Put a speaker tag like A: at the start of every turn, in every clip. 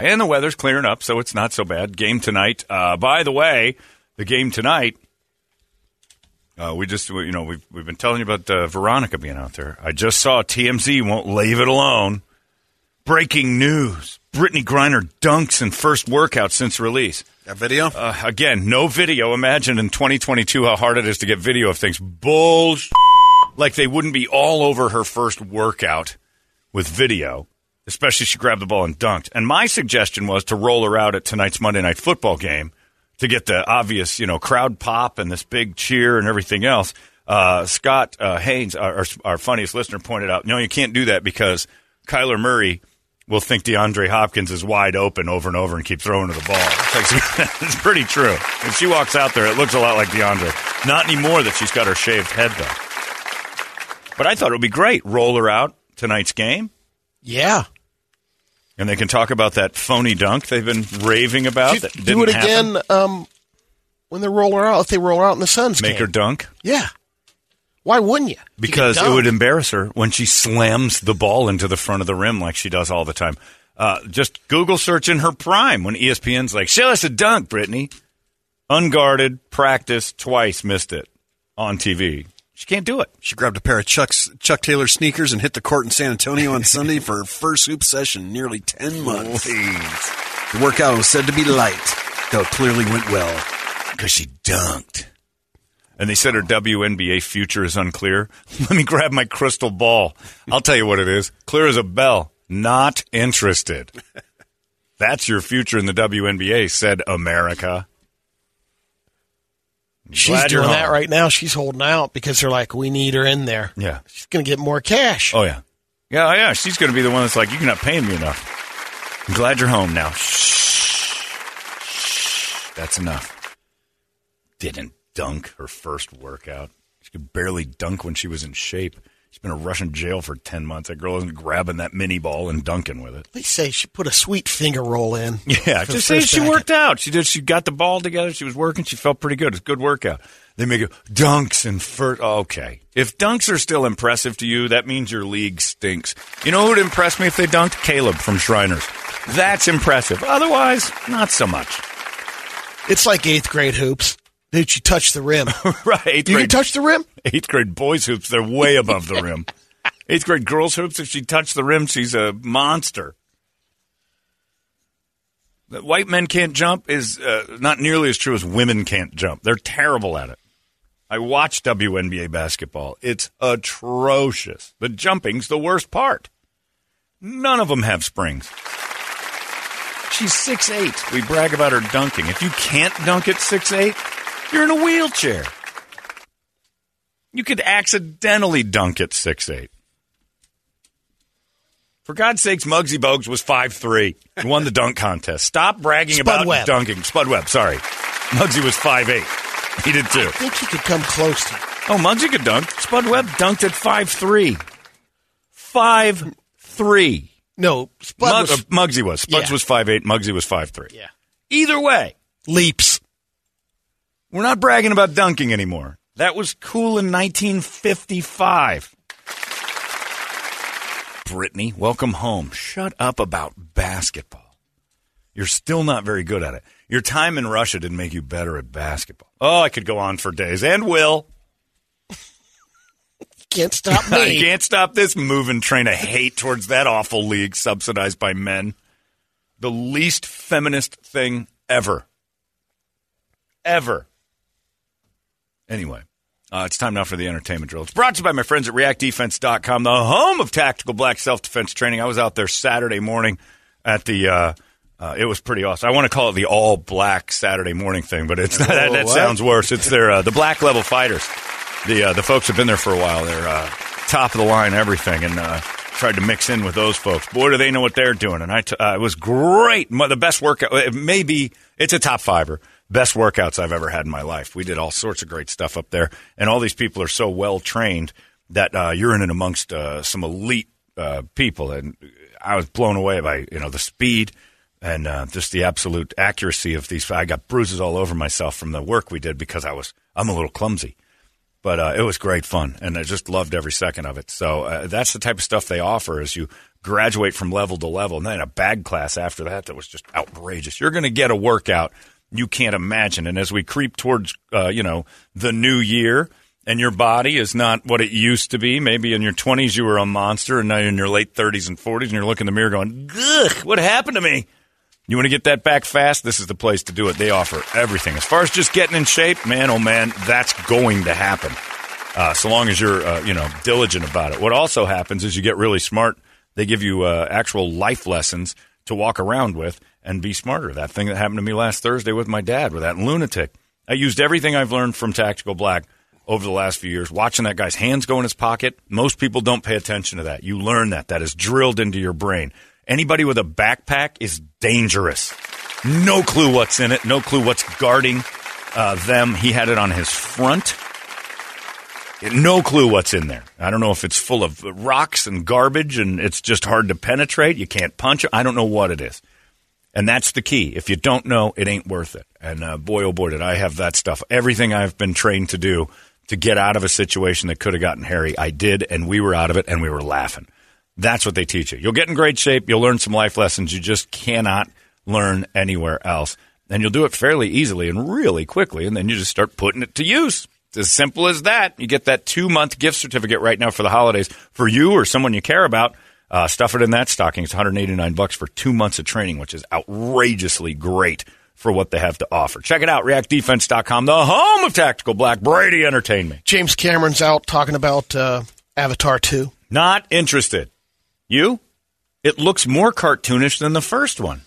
A: And the weather's clearing up, so it's not so bad. Game tonight. Uh, by the way, the game tonight. Uh, we just, you know, we've we've been telling you about uh, Veronica being out there. I just saw TMZ won't leave it alone. Breaking news: Brittney Griner dunks in first workout since release.
B: That video?
A: Uh, again, no video. Imagine in 2022 how hard it is to get video of things. Bullshit. Like they wouldn't be all over her first workout with video especially she grabbed the ball and dunked. And my suggestion was to roll her out at tonight's Monday Night Football game to get the obvious, you know, crowd pop and this big cheer and everything else. Uh, Scott uh, Haynes, our, our, funniest listener, pointed out, no, you can't do that because Kyler Murray will think DeAndre Hopkins is wide open over and over and keep throwing to the ball. It's, it's pretty true. If she walks out there, it looks a lot like DeAndre. Not anymore that she's got her shaved head, though. But I thought it would be great. Roll her out tonight's game
C: yeah.
A: And they can talk about that phony dunk they've been raving about.
C: Do, do it again um, when they roll her out. If they roll her out in the Suns
A: Make
C: game.
A: her dunk?
C: Yeah. Why wouldn't you?
A: Because
C: You
A: it would embarrass her when she slams the ball into the front of the rim like she does all the time. Uh, just Google search in her prime when ESPN's like, show us a dunk, Brittney. Unguarded, practice, twice, missed it on TV. She can't do it.
B: She grabbed a pair of Chuck's, Chuck Taylor sneakers and hit the court in San Antonio on Sunday for her first hoop session in nearly 10 months. The workout was said to be light, though it clearly went well.
A: Because she dunked. And they said her WNBA future is unclear. Let me grab my crystal ball. I'll tell you what it is. Clear as a bell. Not interested. That's your future in the WNBA, said America.
C: She's
A: Glad
C: doing that right now. She's holding out because they're like, we need her in there.
A: Yeah.
C: She's going to get more cash.
A: Oh, yeah. Yeah, oh, yeah. She's going to be the one that's like, you're not paying me enough. I'm glad you're home now. Shh. Shh. That's enough. Didn't dunk her first workout. She could barely dunk when she was in shape. She's been in Russian jail for 10 months. That girl isn't grabbing that mini ball and dunking with it.
C: They say she put a sweet finger roll in.
A: Yeah, just say she worked out. She did. She got the ball together. She was working. She felt pretty good. It's a good workout. They make it dunks and first. Oh, okay, if dunks are still impressive to you, that means your league stinks. You know who would impress me if they dunked? Caleb from Shriners. That's impressive. Otherwise, not so much.
C: It's like eighth grade hoops. Did you touch the rim.
A: right?
C: You
A: grade,
C: can touch the rim?
A: Eighth grade boys hoops. They're way above the rim. Eighth grade girls hoops. If she touched the rim, she's a monster. That white men can't jump is uh, not nearly as true as women can't jump. They're terrible at it. I watch WNBA basketball. It's atrocious. The jumping's the worst part. None of them have springs. She's six eight. We brag about her dunking. If you can't dunk at six eight, you're in a wheelchair. You could accidentally dunk at six eight. For God's sakes, Muggsy Bogues was five three and won the dunk contest. Stop bragging
C: Spud
A: about
C: Webb.
A: dunking. Spud Webb, sorry. Muggsy was five eight. He did too.
C: I think he could come close to
A: Oh, Muggsy could dunk. Spud Webb dunked at five three. Five three.
C: No, Spud
A: Mug-
C: was
A: uh, Muggsy was. Spuds
C: Yeah.
A: was five eight. Muggsy was five three.
C: Yeah.
A: Either way,
C: leaps.
A: we're not bragging about dunking anymore. That was cool in 1955. Brittney, welcome home. Shut up about basketball. You're still not very good at it. Your time in Russia didn't make you better at basketball. Oh, I could go on for days and will.
C: Can't stop
A: I
C: me.
A: can't stop this moving train of hate towards that awful league subsidized by men. The least feminist thing ever. Ever. Anyway, uh, it's time now for the entertainment drill. It's brought to you by my friends at reactdefense.com, the home of tactical black self defense training. I was out there Saturday morning at the uh, Uh, it was pretty awesome. I want to call it the all black Saturday morning thing, but it's that, that sounds worse. It's their uh, the black level fighters. The uh, the folks have been there for a while. They're uh, top of the line, everything, and uh, tried to mix in with those folks. Boy, do they know what they're doing! And I t- uh, it was great. The best workout. It may be it's a top fiver. Best workouts I've ever had in my life. We did all sorts of great stuff up there, and all these people are so well trained that uh, you're in and amongst uh, some elite uh, people, and I was blown away by you know the speed and uh, just the absolute accuracy of these. I got bruises all over myself from the work we did because I was I'm a little clumsy, but uh, it was great fun, and I just loved every second of it. So uh, that's the type of stuff they offer as you graduate from level to level, and then a bag class after that that was just outrageous. You're going to get a workout you can't imagine, and as we creep towards uh, you know the new year. And your body is not what it used to be. Maybe in your 20s you were a monster, and now you're in your late 30s and 40s, and you're looking in the mirror going, Ugh, what happened to me? You want to get that back fast? This is the place to do it. They offer everything. As far as just getting in shape, man, oh man, that's going to happen. Uh, so long as you're, uh, you know, diligent about it. What also happens is you get really smart. They give you uh, actual life lessons to walk around with and be smarter. That thing that happened to me last Thursday with my dad, with that lunatic. I used everything I've learned from Tactical Black over the last few years, watching that guy's hands go in his pocket. Most people don't pay attention to that. You learn that. That is drilled into your brain. Anybody with a backpack is dangerous. No clue what's in it. No clue what's guarding uh, them. He had it on his front. No clue what's in there. I don't know if it's full of rocks and garbage and it's just hard to penetrate. You can't punch it. I don't know what it is. And that's the key. If you don't know, it ain't worth it. And uh, boy, oh boy, did I have that stuff. Everything I've been trained to do to get out of a situation that could have gotten hairy, I did, and we were out of it, and we were laughing. That's what they teach you. You'll get in great shape. You'll learn some life lessons you just cannot learn anywhere else. And you'll do it fairly easily and really quickly, and then you just start putting it to use. It's as simple as that. You get that two month gift certificate right now for the holidays for you or someone you care about. Uh, stuff it in that stocking. It's 189 bucks for two months of training, which is outrageously great for what they have to offer. Check it out, reactdefense.com, the home of Tactical Black. Brady, entertain me.
C: James Cameron's out talking about uh, Avatar 2.
A: Not interested. You? It looks more cartoonish than the first one.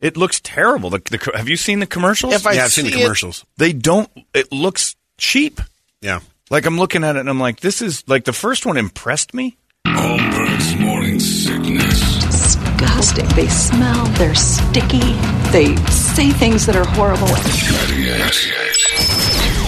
A: It looks terrible. The, the, have you seen the commercials?
C: If I
B: yeah, I've seen the
C: see it-
B: commercials.
A: they don't. It looks cheap.
B: Yeah.
A: Like I'm looking at it and I'm like, this is like the first one impressed me.
D: Holmberg's morning sickness.
E: disgusting. They smell, they're sticky, they say things that are horrible.
D: 98 UPD.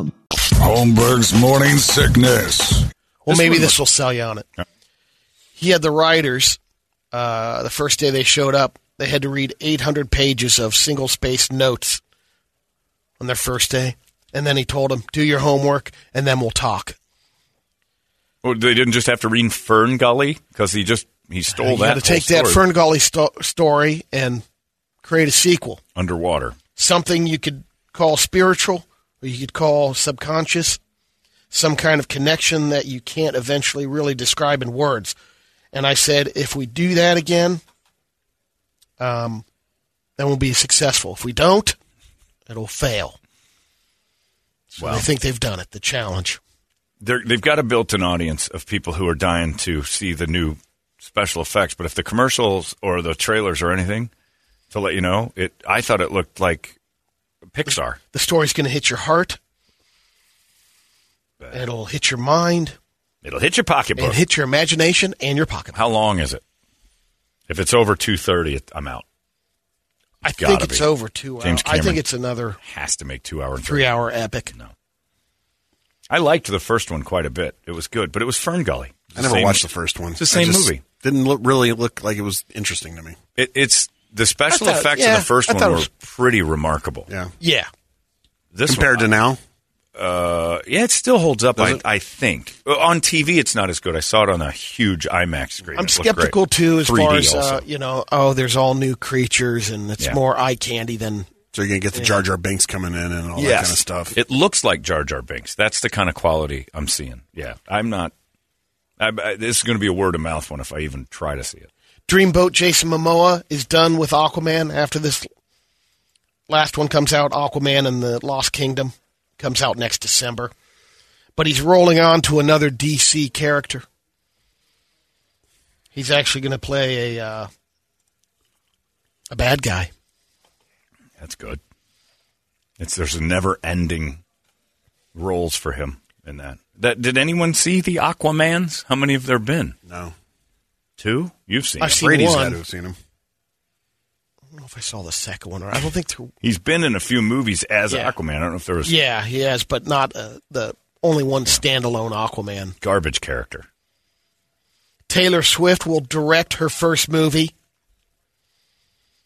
D: Holmberg's morning sickness.
C: Well,
A: This
C: maybe this will sell you on it. He had the writers, uh, the first day they showed up, they had to read 800 pages of single spaced notes on their first day. And then he told them, do your homework and then we'll talk.
A: Well, they didn't just have to read Fern Gully because he just he stole
C: you
A: that.
C: got to take
A: whole
C: that
A: story.
C: Fern Gully sto- story and create a sequel.
A: underwater.
C: Something you could call spiritual or you could call subconscious. Some kind of connection that you can't eventually really describe in words. And I said, if we do that again, um, then we'll be successful. If we don't, it'll fail. So
A: Wow.
C: I think they've done it. The challenge.
A: They've got a built-in audience of people who are dying to see the new special effects. But if the commercials or the trailers or anything to let you know, it I thought it looked like Pixar.
C: The story's going to hit your heart. It'll hit your mind
A: It'll hit your pocketbook.
C: and hit your imagination and your pocket.
A: How long is it? If it's over two thirty, I'm out.
C: I think it's
A: be.
C: over two hours. I think it's another
A: Has to make two hour and
C: three hour epic.
A: No. I liked the first one quite a bit. It was good, but it was Fern Gully.
B: I never
A: Same-
B: watched the first one.
A: It's the same
B: I just
A: movie.
B: Didn't look, really look like it was interesting to me.
A: It, it's the special
C: thought-
A: effects
C: yeah,
A: of the first one were
C: was-
A: pretty remarkable.
B: Yeah.
C: Yeah.
A: This
B: Compared
A: one,
B: to now,
A: Uh, yeah, it still holds up. I. I think Uh, on TV it's not as good. I saw it on a huge IMAX screen.
C: I'm
A: It
C: skeptical
A: great.
C: too, as
A: 3D
C: far as uh, you know. Oh, there's all new creatures, and it's
A: Yeah.
C: more eye candy than
B: So you're gonna get the Jar Jar Binks coming in and all that kind of stuff.
A: It looks like Jar Jar Binks. That's the kind of quality I'm seeing. Yeah, I'm not. I, I, this is going to be a word of mouth one if I even try to see it.
C: Dreamboat. Jason Momoa is done with Aquaman after this last one comes out. Aquaman and the Lost Kingdom comes out next December, but he's rolling on to another DC character. He's actually going to play a uh, a bad guy.
A: That's good. It's there's never ending roles for him in that. That did anyone see the Aquamans? How many have there been?
B: No,
A: Two? You've seen.
C: I've
A: them.
C: seen
B: Brady's
C: one.
B: had to have seen him.
C: I don't know if I saw the second one or I don't think there.
A: He's been in a few movies as
C: Yeah.
A: Aquaman. I don't know if there was
C: Yeah, he has, but not uh, the only one standalone Aquaman.
A: garbage character.
C: Taylor Swift will direct her first movie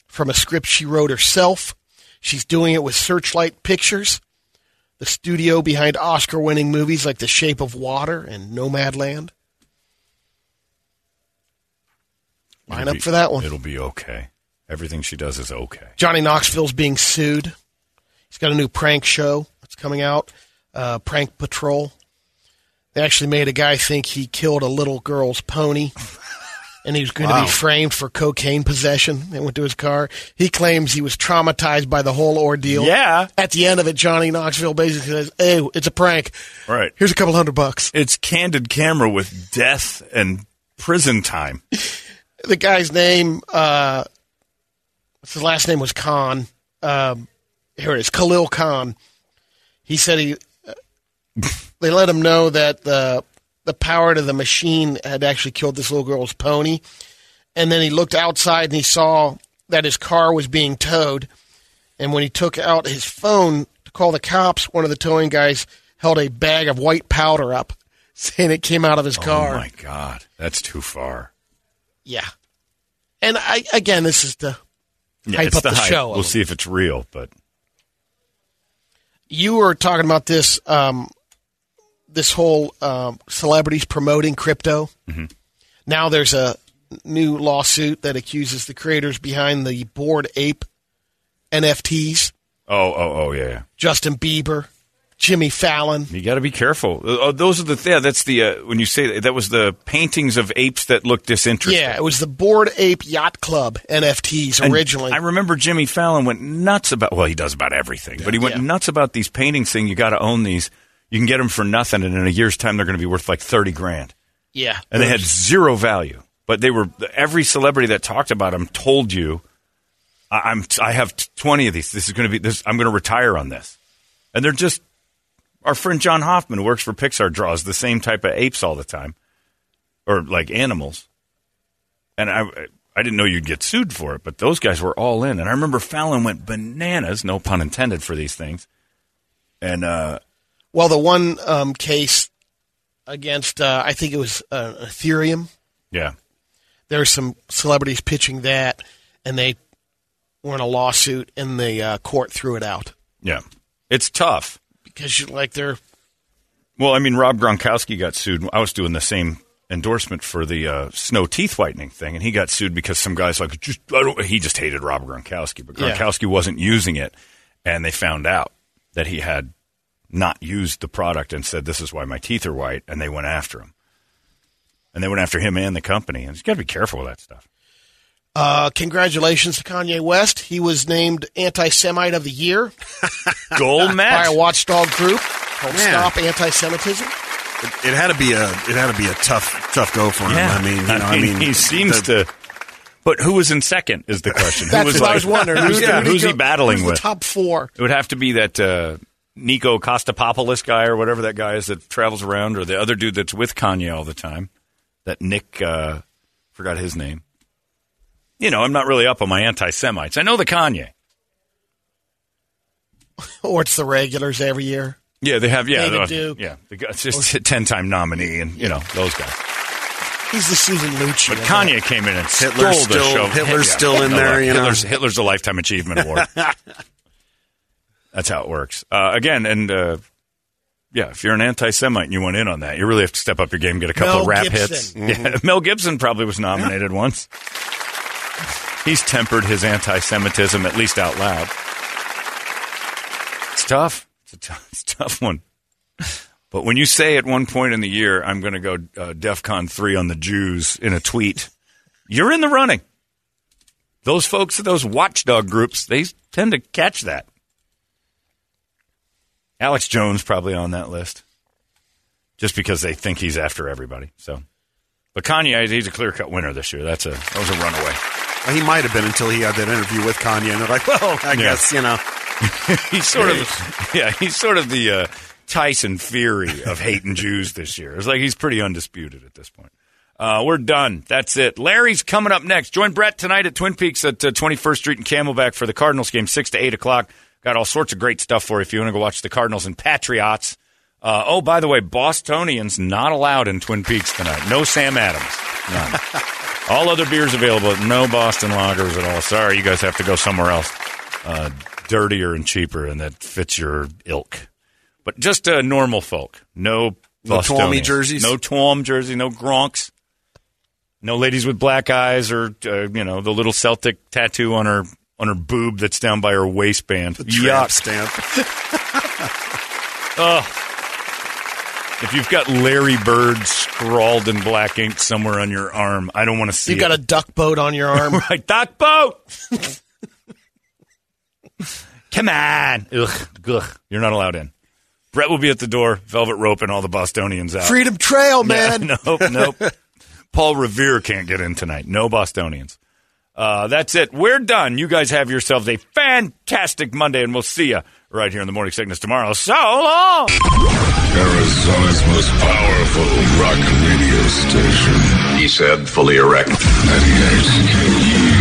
C: from a script she wrote herself. She's doing it with Searchlight Pictures, the studio behind Oscar winning movies like The Shape of Water and Nomadland. Line up
A: be-
C: for that one.
A: It'll be okay. Everything she does is okay.
C: Johnny Knoxville's being sued. He's got a new prank show that's coming out, uh, Prank Patrol. They actually made a guy think he killed a little girl's pony, and he was going to be framed for cocaine possession. They went to his car. He claims he was traumatized by the whole ordeal.
A: Yeah.
C: At the end of it, Johnny Knoxville basically says, "Hey, it's a prank.
A: Right.
C: Here's a couple hundred bucks."
A: It's candid camera with death and prison time.
C: the guy's name, uh, his last name was Khan. Um, here it is, Khalil Khan. He said he, uh, they let him know that the the power to the machine had actually killed this little girl's pony, and then he looked outside and he saw that his car was being towed, and when he took out his phone to call the cops, one of the towing guys held a bag of white powder up, saying it came out of his car.
A: Oh my god, that's too far.
C: Yeah. And I again, this is the
A: Yeah,
C: Hype up
A: the,
C: the show
A: We'll see if it's real, but
C: you were talking about this um, this whole um, celebrities promoting crypto.
A: Mm-hmm.
C: Now there's a new lawsuit that accuses the creators behind the bored ape NFTs,
A: oh, oh, oh, yeah. yeah.
C: Justin Bieber, Jimmy Fallon.
A: You got to be careful. Uh, those are the yeah. That's the uh, when you say that, that was the paintings of apes that look disinterested.
C: Yeah, it was the Bored Ape Yacht Club NFTs
A: And
C: originally.
A: I remember Jimmy Fallon went nuts about. Well, he does about everything, but he went
C: Yeah.
A: nuts about these paintings. Saying you got to own these. You can get them for nothing, and in a year's time, they're going to be worth like thirty grand.
C: yeah,
A: and they had zero value. But they were every celebrity that talked about them told you, I, "I'm I have twenty of these. This is going to be this. I'm going to retire on this." And they're just our friend John Hoffman, who works for Pixar, draws the same type of apes all the time, or like animals. And I I didn't know you'd get sued for it, but those guys were all in. And I remember Fallon went bananas, no pun intended, for these things. And uh,
C: Well, the one um, case against, uh, I think it was uh, Ethereum.
A: yeah,
C: There were some celebrities pitching that, and they were in a lawsuit, and the uh, court threw it out
A: yeah, it's tough.
C: Because, you, like, they're
A: Well, I mean, Rob Gronkowski got sued. I was doing the same endorsement for the uh, snow teeth whitening thing, and he got sued because some guys like just I don't, he just hated Rob Gronkowski, but
C: Yeah.
A: Gronkowski wasn't using it, and they found out that he had not used the product and said this is why my teeth are white, and they went after him, and they went after him and the company, and you got to be careful with that stuff.
C: Uh, congratulations to Kanye West. He was named Anti-Semite of the Year
A: Gold
C: by a watchdog group called
B: Man.
C: Stop Anti-Semitism.
B: It, it had to be a it had to be a tough tough go for him. I mean, you know, I mean,
A: he seems
B: the-
A: to. But who was in second is the question.
C: That's
A: who was
C: what
A: like,
C: I was wondering.
A: Who's,
C: Who's,
A: yeah,
C: who's
A: who's he battling
C: who's
A: with?
C: The top four.
A: It would have to be that uh, Nico Costapopoulos guy or whatever that guy is that travels around, or the other dude that's with Kanye all the time. That Nick, uh, forgot his name. You know, I'm not really up on my anti Semites. I know the Kanye.
C: Or it's the regulars every year.
A: Yeah, they have. Yeah,
C: David
A: the-
C: Duke.
A: yeah. The guy, it's just a ten time nominee, and you know those guys.
C: He's the Susan Lucci.
A: But
C: of
A: Kanye came in and
B: Hitler's
A: stole the
B: still-
A: show.
B: Hitler's
A: Yeah.
B: still in
A: No,
B: there, you know.
A: Hitler's, Hitler's a lifetime achievement award. That's how it works. Uh, again, and uh, yeah, if you're an anti-Semite and you went in on that, you really have to step up your game, get a couple
C: Mel
A: of rap
C: Gibson.
A: hits. Yeah, Mel Gibson probably was nominated once. He's tempered his anti-Semitism at least out loud. It's tough. It's a tough, it's a tough one. But when you say at one point in the year, I'm going to go uh, DEFCON 3 on the Jews in a tweet, you're in the running. Those folks, those watchdog groups, they tend to catch that. Alex Jones probably on that list, just because they think he's after everybody. So, but Kanye, he's a clear cut winner this year. That's a that was a runaway.
B: Well, he might have been until he had that interview with Kanye, and they're like, well, I
A: Yeah.
B: guess, you know.
A: he's sort of yeah, he's sort of the uh, Tyson Fury of hating Jews this year. It's like he's pretty undisputed at this point. Uh, we're done. That's it. Larry's coming up next. Join Brett tonight at Twin Peaks at uh, 21st Street and Camelback for the Cardinals game, 6 to 8 o'clock. Got all sorts of great stuff for you if you want to go watch the Cardinals and Patriots. Uh, oh, by the way, Bostonians not allowed in Twin Peaks tonight. No Sam Adams. None. all other beers available. No Boston lagers at all. Sorry, you guys have to go somewhere else. Uh, dirtier and cheaper, and that fits your ilk. But just uh, normal folk. No
B: No Twommy jerseys?
A: No Twom jersey. No Gronks. No ladies with black eyes, or uh, you know the little Celtic tattoo on her on her boob that's down by her waistband.
B: The
A: Yuck.
B: stamp.
A: If you've got Larry Bird scrawled in black ink somewhere on your arm, I don't want to see. It.
C: You've got a duck boat on your arm.
A: right duck boat. Come on, ugh, ugh. You're not allowed in. Brett will be at the door, velvet rope, and all the Bostonians out.
C: Freedom Trail, man.
A: Yeah, nope, nope. Paul Revere can't get in tonight. No Bostonians. Uh, that's it. We're done. You guys have yourselves a fantastic Monday, and we'll see you right here in the Morning Sickness tomorrow. So long.
D: Arizona's most powerful rock radio station.
F: He said, fully erect.
D: 98